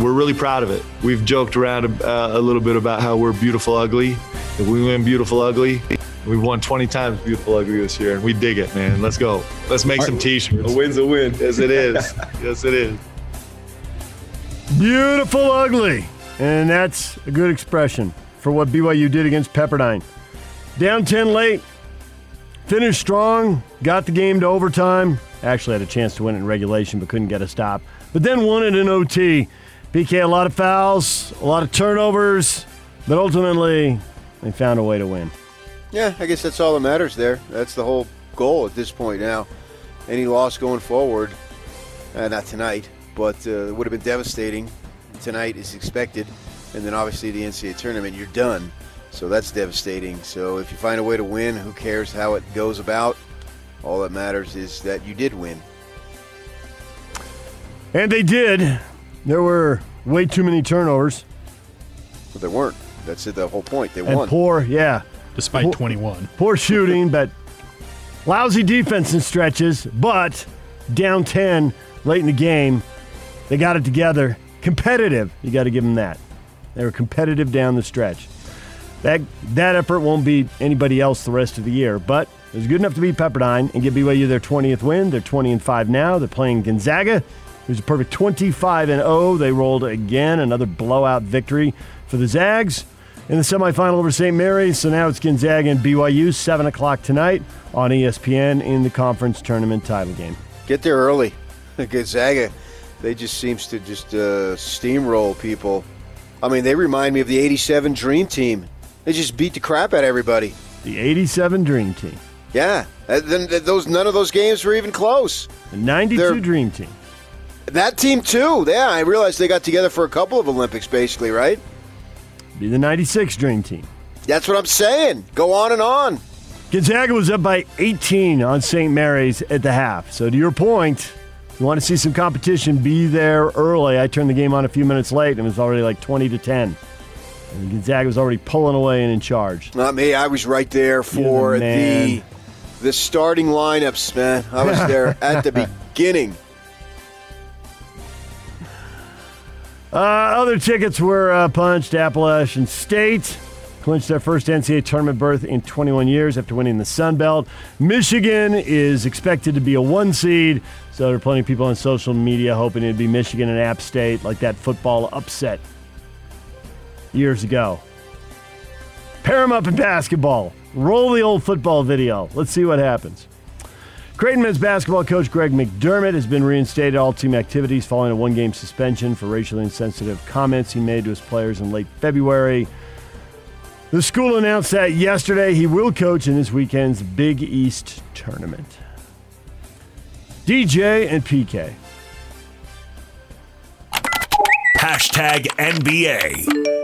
We're really proud of it. We've joked around uh, a little bit about how we're beautiful ugly. If we win beautiful ugly, we've won 20 times beautiful ugly this year, and we dig it, man. Let's go. Let's make some t-shirts. A win's a win. Yes, it is. yes, it is. Beautiful ugly. And that's a good expression for what BYU did against Pepperdine. Down 10 late, finished strong, got the game to overtime. Actually had a chance to win it in regulation, but couldn't get a stop. But then won it in OT. PK, a lot of fouls, a lot of turnovers, but ultimately they found a way to win. Yeah, I guess that's all that matters there. That's the whole goal at this point now. Any loss going forward, uh, not tonight, but uh, it would have been devastating. Tonight is expected, and then obviously the NCAA tournament, you're done. So that's devastating. So if you find a way to win, who cares how it goes about? All that matters is that you did win. And they did. There were way too many turnovers. But there weren't. That's it, the whole point. They And won. poor, yeah. despite Poor- 21. Poor shooting, but lousy defense in stretches. But down 10 late in the game, they got it together. Competitive. You got to give them that. They were competitive down the stretch. That that effort won't beat anybody else the rest of the year, but it was good enough to beat Pepperdine and give BYU their 20th win. They're 20 and 5 now. They're playing Gonzaga. It was a perfect 25 and 0. They rolled again, another blowout victory for the Zags in the semifinal over St. Mary's. So now it's Gonzaga and BYU, 7 o'clock tonight on ESPN in the conference tournament title game. Get there early. Gonzaga, they just seems to just uh, steamroll people. I mean, they remind me of the '87 Dream Team. They just beat the crap out of everybody. The 87 Dream Team, Yeah, then those none of those games were even close. the 92 They're- Dream Team. That team too. Yeah, I realized they got together for a couple of Olympics, basically, right? Be the 96 Dream Team. That's what I'm saying. Go on and on. Gonzaga was up by 18 on St. Mary's at the half. So to your point, if you want to see some competition, be there early. I turned the game on a few minutes late and it was already like 20 to 10. And Gonzaga was already pulling away and in charge. Not me. I was right there for the the the starting lineups, man. I was there at the beginning. Uh, other tickets were uh, punched. Appalachian State clinched their first NCAA tournament berth in 21 years after winning the Sun Belt. Michigan is expected to be a one seed, so there are plenty of people on social media hoping it'd be Michigan and App State, like that football upset years ago. Pair them up in basketball. Roll the old football video. Let's see what happens. Creighton men's basketball coach Greg McDermott has been reinstated all team activities following a one game suspension for racially insensitive comments he made to his players in late February. The school announced that yesterday he will coach in this weekend's Big East tournament. DJ and PK. Hashtag NBA.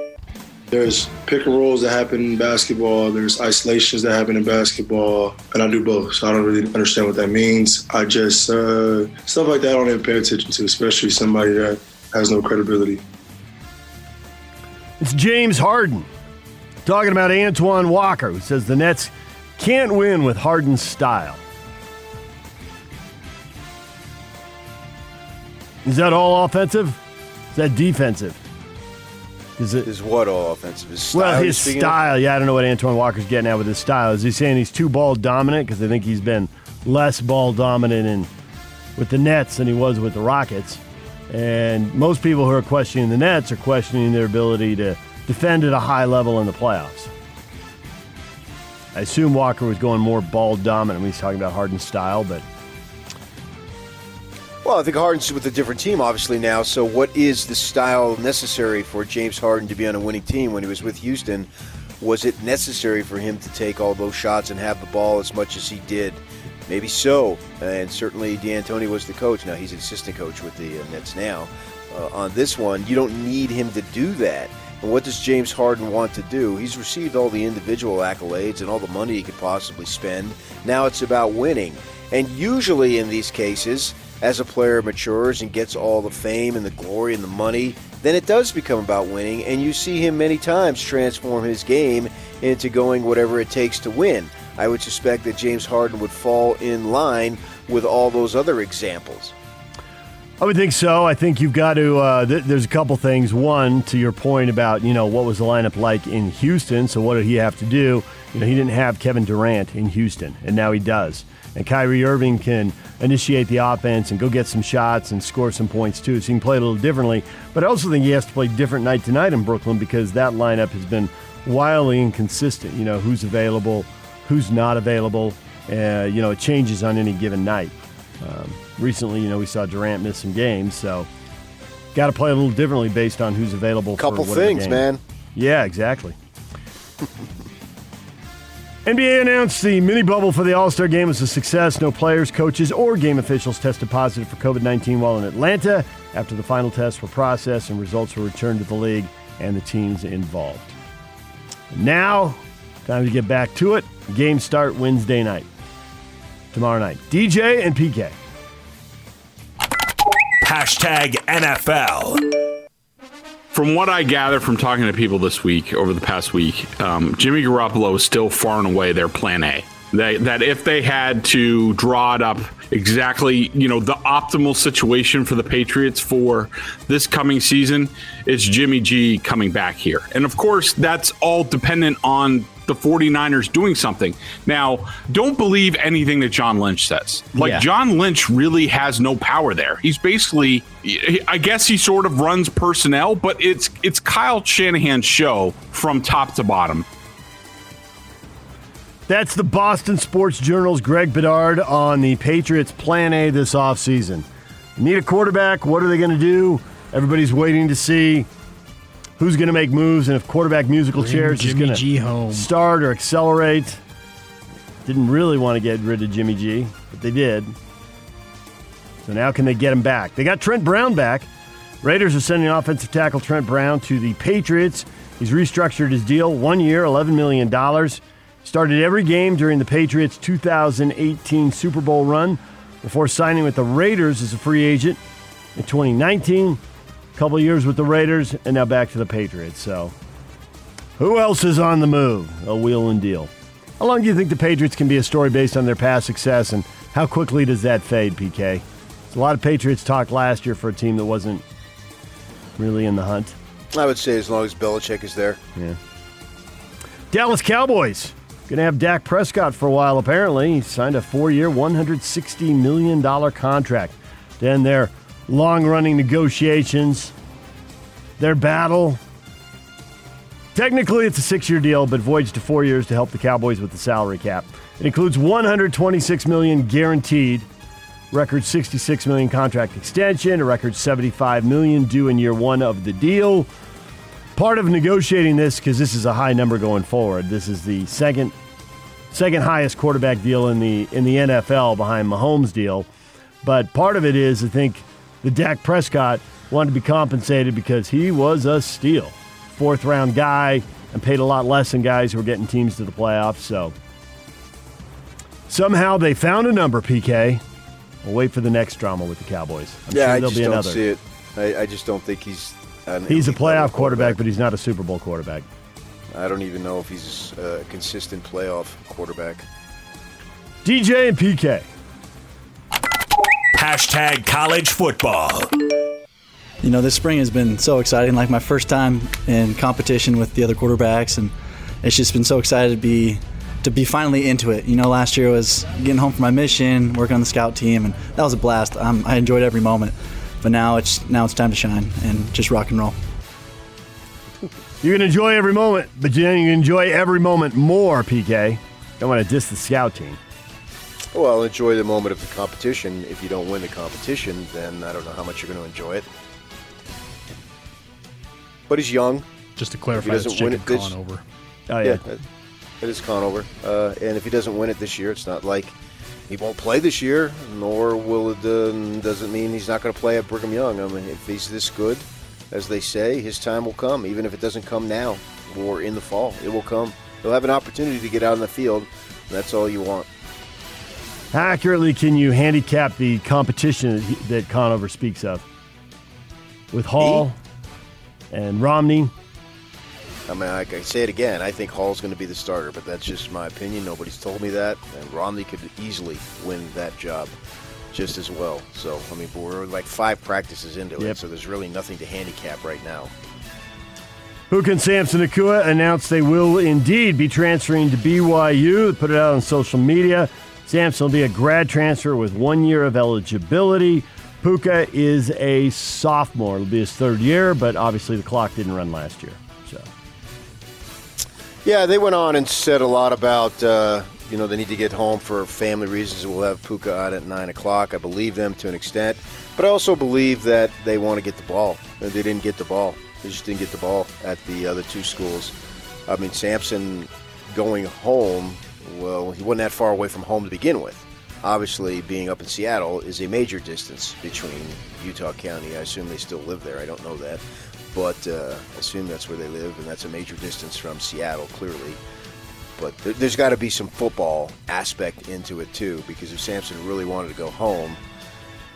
There's pick and rolls that happen in basketball. There's isolations that happen in basketball, and I do both. So I don't really understand what that means. I just uh, stuff like that I don't even pay attention to, especially somebody that has no credibility. It's James Harden talking about Antoine Walker, who says the Nets can't win with Harden's style. Is that all offensive? Is that defensive? Is it? Is what all offensive? His style. Well, his of? style. Yeah, I don't know what Antoine Walker's getting at with his style. Is he saying he's too ball dominant? Because I think he's been less ball dominant in with the Nets than he was with the Rockets. And most people who are questioning the Nets are questioning their ability to defend at a high level in the playoffs. I assume Walker was going more ball dominant when he's talking about Harden's style, but Well, I think Harden's with a different team, obviously now. So, what is the style necessary for James Harden to be on a winning team when he was with Houston? Was it necessary for him to take all those shots and have the ball as much as he did? Maybe so. And certainly, D'Antoni was the coach. Now he's an assistant coach with the uh, Nets now. Uh, on this one, you don't need him to do that. And what does James Harden want to do? He's received all the individual accolades and all the money he could possibly spend. Now it's about winning. And usually in these cases, as a player matures and gets all the fame and the glory and the money, then it does become about winning. And you see him many times transform his game into going whatever it takes to win. I would suspect that James Harden would fall in line with all those other examples. I would think so. I think you've got to. Uh, th- there's a couple things. One, to your point about you know what was the lineup like in Houston. So what did he have to do? You know, he didn't have Kevin Durant in Houston, and now he does. And Kyrie Irving can initiate the offense and go get some shots and score some points too. So he can play a little differently. But I also think he has to play different night to night in Brooklyn because that lineup has been wildly inconsistent. You know, who's available, who's not available. Uh, you know, it changes on any given night. Um, recently, you know, we saw Durant miss some games, so got to play a little differently based on who's available. Couple for things, game. man. Yeah, exactly. NBA announced the mini bubble for the All Star game was a success. No players, coaches, or game officials tested positive for COVID 19 while in Atlanta. After the final tests were processed and results were returned to the league and the teams involved. Now, time to get back to it. Games start Wednesday night. Tomorrow night. DJ and PK. Hashtag NFL. From what I gather from talking to people this week, over the past week, um, Jimmy Garoppolo is still far and away their plan A. That, that if they had to draw it up exactly, you know, the optimal situation for the Patriots for this coming season is Jimmy G coming back here. And of course, that's all dependent on the 49ers doing something. Now, don't believe anything that John Lynch says. Like, Yeah. John Lynch really has no power there. He's basically, I guess he sort of runs personnel, but it's it's Kyle Shanahan's show from top to bottom. That's the Boston Sports Journal's Greg Bedard on the Patriots' Plan A this offseason. Need a quarterback. What are they going to do? Everybody's waiting to see who's going to make moves and if quarterback musical chairs is going to start or accelerate. Didn't really want to get rid of Jimmy G, but they did. So now can they get him back? They got Trent Brown back. Raiders are sending offensive tackle Trent Brown to the Patriots. He's restructured his deal, one year, $11 million. Started every game during the Patriots' 2018 Super Bowl run before signing with the Raiders as a free agent in 2019. Couple years with the Raiders, and now back to the Patriots. So, who else is on the move? A wheel and deal. How long do you think the Patriots can be a story based on their past success, and how quickly does that fade, PK? There's a lot of Patriots talk last year for a team that wasn't really in the hunt. I would say as long as Belichick is there. Yeah. Dallas Cowboys to have Dak Prescott for a while. Apparently, he signed a four-year, one hundred sixty million dollar contract. Then their long-running negotiations, their battle. Technically, it's a six-year deal, but voids to four years to help the Cowboys with the salary cap. It includes 126 million guaranteed, record 66 million contract extension, a record 75 million due in year one of the deal part of negotiating this because this is a high number going forward. This is the second second highest quarterback deal in the in the NFL behind Mahomes' deal. But part of it is I think the Dak Prescott wanted to be compensated because he was a steal, fourth round guy, and paid a lot less than guys who were getting teams to the playoffs. So somehow they found a number. PK. We'll wait for the next drama with the Cowboys. I'm yeah, sure I there'll just be don't another. see it. I, I just don't think he's. He's a playoff quarterback, but he's not a Super Bowl quarterback. I don't even know if he's a consistent playoff quarterback. DJ and PK. Hashtag college football. You know, this spring has been so exciting. Like my first time in competition with the other quarterbacks, and it's just been so excited to be to be finally into it. You know, last year was getting home from my mission, working on the scout team, and that was a blast. Um, I enjoyed every moment. But now it's now it's time to shine and just rock and roll. You can enjoy every moment, but you can enjoy every moment more, PK. Don't want to diss the scout team. Well, enjoy the moment of the competition. If you don't win the competition, then I don't know how much you're going to enjoy it. But he's young. Just to clarify, it's Jacob it this- Conover. Oh, Yeah, yeah. it is Conover. Uh, and if he doesn't win it this year, it's not like he won't play this year, nor will it. Uh, doesn't mean he's not going to play at Brigham Young. I mean, if he's this good, as they say, his time will come, even if it doesn't come now or in the fall. It will come. He'll have an opportunity to get out on the field. That's all you want. How accurately can you handicap the competition that Conover speaks of? With Hall and Romney? I mean, I say it again, I think Hall's going to be the starter, but that's just my opinion. Nobody's told me that, and Romney could easily win that job just as well. So, I mean, we're like five practices into Yep. it, so there's really nothing to handicap right now. Hook and Samson Nacua announced they will indeed be transferring to BYU. They put it out on social media. Samson will be a grad transfer with one year of eligibility. Puka is a sophomore. It'll be his third year, but obviously the clock didn't run last year. So Yeah, they went on and said a lot about, uh, you know, they need to get home for family reasons. We'll have Puka out at 9 o'clock. I believe them to an extent. But I also believe that they want to get the ball. They didn't get the ball. They just didn't get the ball at the other two schools. I mean, Samson going home, well, he wasn't that far away from home to begin with. Obviously, being up in Seattle is a major distance between Utah County. I assume they still live there. I don't know that. But uh, I assume that's where they live, and that's a major distance from Seattle, clearly. But there, there's got to be some football aspect into it, too, because if Samson really wanted to go home,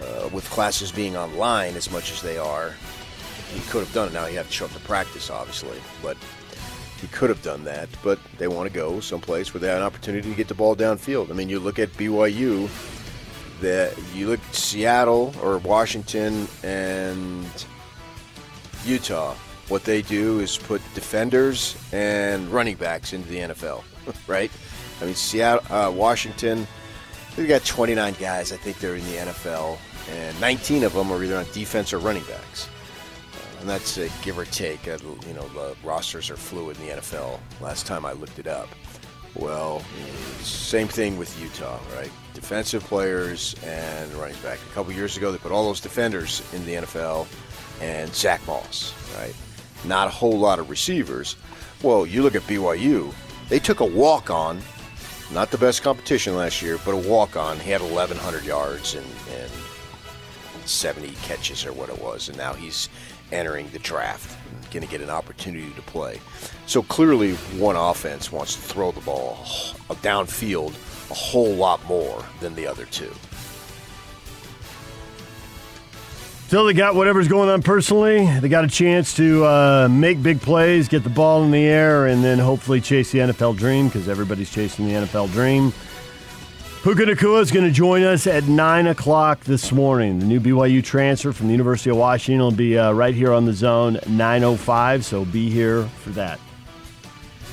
uh, with classes being online as much as they are, he could have done it. Now, you have to show up to practice, obviously, but he could have done that. But they want to go someplace where they have an opportunity to get the ball downfield. I mean, you look at BYU, that you look at Seattle or Washington and Utah. What they do is put defenders and running backs into the NFL, right? I mean, Seattle, uh, Washington, they've got 29 guys. I think they're in the NFL, and 19 of them are either on defense or running backs. And that's a give or take. Uh, you know, the rosters are fluid in the NFL. Last time I looked it up. Well, same thing with Utah, right? Defensive players and running back. A couple years ago, they put all those defenders in the NFL and Zach Moss, right? Not a whole lot of receivers. Well, you look at BYU, they took a walk on, not the best competition last year, but a walk on. He had 1,100 yards and, and 70 catches or what it was, and now he's entering the draft going to get an opportunity to play. So clearly, one offense wants to throw the ball downfield a whole lot more than the other two. Still, they got whatever's going on personally. They got a chance to uh, make big plays, get the ball in the air, and then hopefully chase the NFL dream because everybody's chasing the NFL dream. Puka Nacua is going to join us at 9 o'clock this morning. The new BYU transfer from the University of Washington will be uh, right here on the zone, 9.05, so be here for that.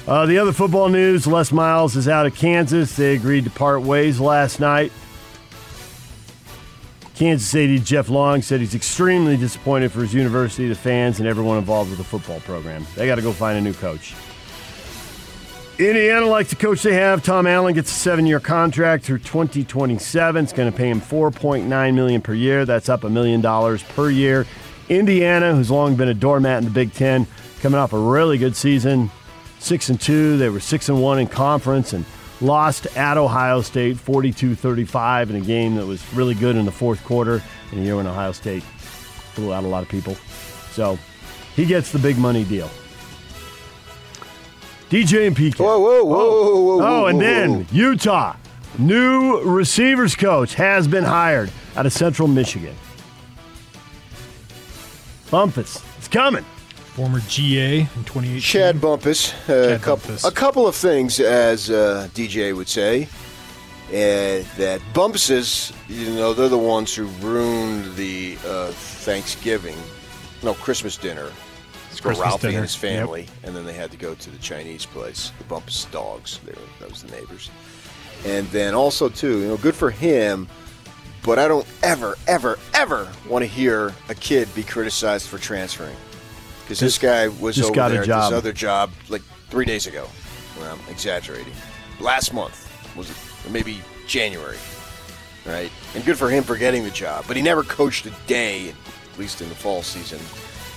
Uh, the other football news Les Miles is out of Kansas. They agreed to part ways last night. Kansas City Jeff Long said he's extremely disappointed for his university, the fans, and everyone involved with the football program. They got to go find a new coach. Indiana likes the coach they have. Tom Allen gets a seven-year contract through 2027. It's going to pay him 4.9 million per year. That's up a million dollars per year. Indiana, who's long been a doormat in the Big Ten, coming off a really good season, six and two. They were six and one in conference and lost at Ohio State 42-35 in a game that was really good in the fourth quarter in a year when Ohio State blew out a lot of people. So he gets the big money deal. DJ and PK. Whoa, whoa, whoa, whoa, whoa, Oh, and whoa, then whoa. Utah. New receivers coach has been hired out of Central Michigan. Bumpus. It's coming. Former GA in 2018. Chad Bumphis. Uh, a couple, Bumpus. a couple of things, as uh, DJ would say, uh, that Bumpuses, you know, they're the ones who ruined the uh, Thanksgiving, no Christmas dinner for Christmas Ralphie dinner, and his family, and then they had to go to the Chinese place, the Bumpus dogs. They were, that was the neighbors, and then also too, you know, good for him. But I don't ever, ever, ever want to hear a kid be criticized for transferring. Because this guy was just over got a there at job. this other job like three days ago. Well, I'm exaggerating. Last month was it? Maybe January, right? And good for him for getting the job. But he never coached a day, at least in the fall season,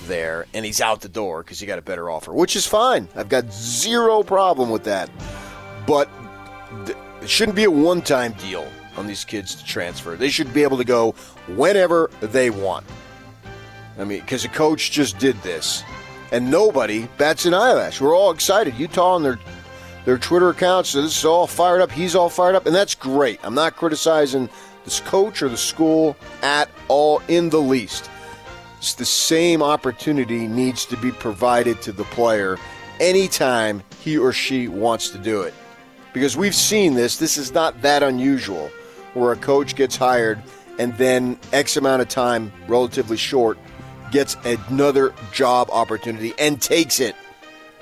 there. And he's out the door because he got a better offer, which is fine. I've got zero problem with that. But it shouldn't be a one-time deal on these kids to transfer. They should be able to go whenever they want. I mean, because a coach just did this, and nobody bats an eyelash. We're all excited. Utah and their their Twitter accounts. So this is all fired up. He's all fired up, and that's great. I'm not criticizing this coach or the school at all in the least. The same opportunity needs to be provided to the player anytime he or she wants to do it. Because we've seen this, this is not that unusual where a coach gets hired and then X amount of time, relatively short, gets another job opportunity and takes it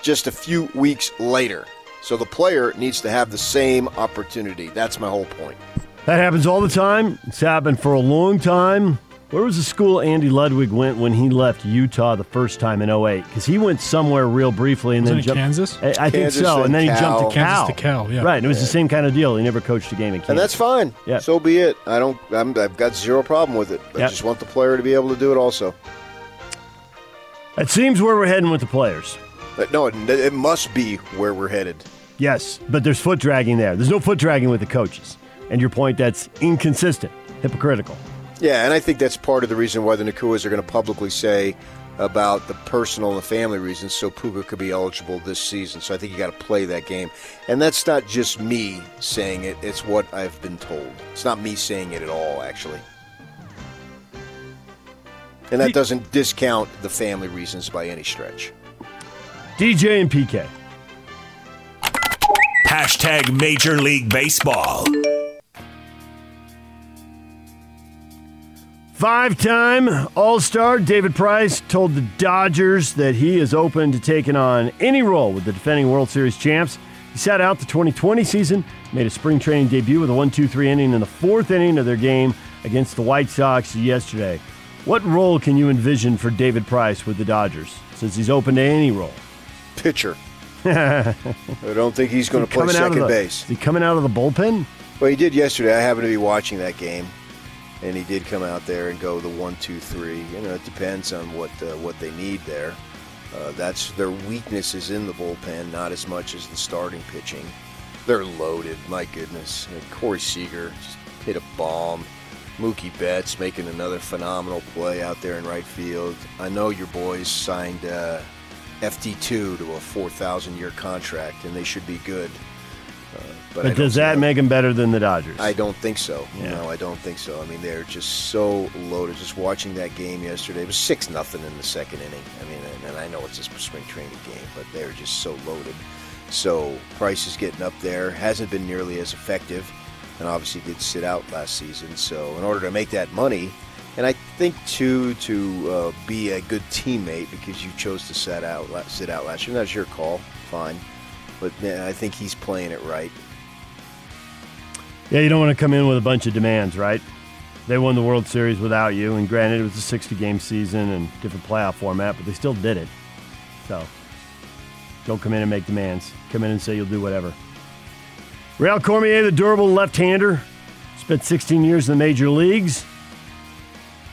just a few weeks later. So the player needs to have the same opportunity. That's my whole point. That happens all the time. It's happened for a long time. Where was the school Andy Ludwig went when he left Utah the first time in 08? Because he went somewhere real briefly and Wasn't then it jumped. Kansas? I, I think so. then And then he jumped to Cal. Kansas to Cal, yeah. Right. And it was the same kind of deal. He never coached a game in Kansas. And that's fine. Yeah. So be it. I don't. I'm, I've got zero problem with it. I Yeah. just want the player to be able to do it also. It seems where we're heading with the players. But no, it, it must be where we're headed. Yes, but there's foot dragging there. There's no foot dragging with the coaches. And your point, that's inconsistent, hypocritical. Yeah, and I think that's part of the reason why the Nacuas are going to publicly say about the personal and the family reasons so Puka could be eligible this season. So I think you got to play that game. And that's not just me saying it, it's what I've been told. It's not me saying it at all, actually. And that doesn't discount the family reasons by any stretch. DJ and PK. Hashtag Major League Baseball. Five time All Star David Price told the Dodgers that he is open to taking on any role with the defending World Series champs. He sat out the 2020 season, made a spring training debut with a 1 2 3 inning in the fourth inning of their game against the White Sox yesterday. What role can you envision for David Price with the Dodgers since he's open to any role? Pitcher. I don't think he's going to play Coming out of second the- base. Is he coming out of the bullpen? Well, he did yesterday. I happened to be watching that game, and he did come out there and go the one, two, three. You know, it depends on what uh, what they need there. Uh, that's their weakness is in the bullpen, not as much as the starting pitching. They're loaded. My goodness, know, Corey Seager just hit a bomb. Mookie Betts making another phenomenal play out there in right field. I know your boys signed uh, FT2 to a 4,000 year contract, and they should be good. Uh, But, does that make him better than the Dodgers? I don't think so. Yeah. No, I don't think so. I mean, they're just so loaded. Just watching that game yesterday, it was six nothing in the second inning. I mean, and, I know it's a spring training game, but they're just so loaded. So Price is getting up there. Hasn't been nearly as effective, and obviously did sit out last season. So in order to make that money, and I think too to uh, be a good teammate because you chose to sit out sit out last year. That's your call. Fine. But man, I think he's playing it right. Yeah, you don't want to come in with a bunch of demands, right? They won the World Series without you, and granted, it was a 60 game season and different playoff format, but they still did it. So don't come in and make demands. Come in and say you'll do whatever. Rheal Cormier, the durable left hander, spent 16 years in the major leagues.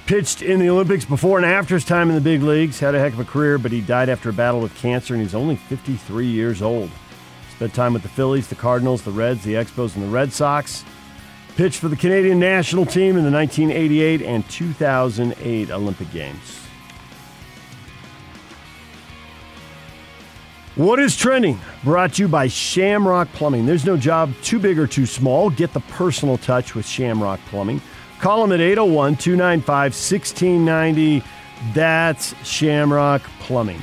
Pitched in the Olympics before and after his time in the big leagues. Had a heck of a career, but he died after a battle with cancer, and he's only 53 years old. Spent time with the Phillies, the Cardinals, the Reds, the Expos, and the Red Sox. Pitched for the Canadian national team in the 1988 and 2008 Olympic Games. What is trending? Brought to you by Shamrock Plumbing. There's no job too big or too small. Get the personal touch with Shamrock Plumbing. Call them at 801 295 1690. That's Shamrock Plumbing.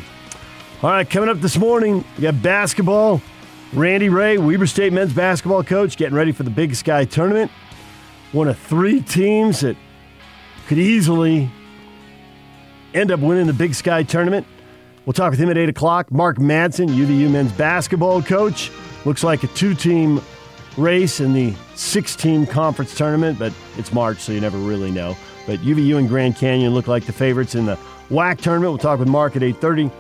All right, coming up this morning, we got basketball. Randy Rahe, Weber State men's basketball coach, getting ready for the Big Sky tournament. One of three teams that could easily end up winning the Big Sky tournament. We'll talk with him at 8 o'clock. Mark Madsen, UVU men's basketball coach. Looks like a two team race in the six team conference tournament, but it's March, so you never really know. But UVU and Grand Canyon look like the favorites in the WAC tournament. We'll talk with Mark at 8.30.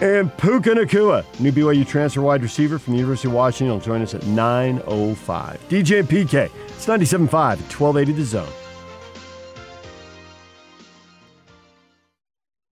And Puka Nacua, new BYU transfer wide receiver from the University of Washington, will join us at 9.05. DJ and PK, it's 97.5 at 1280 The Zone.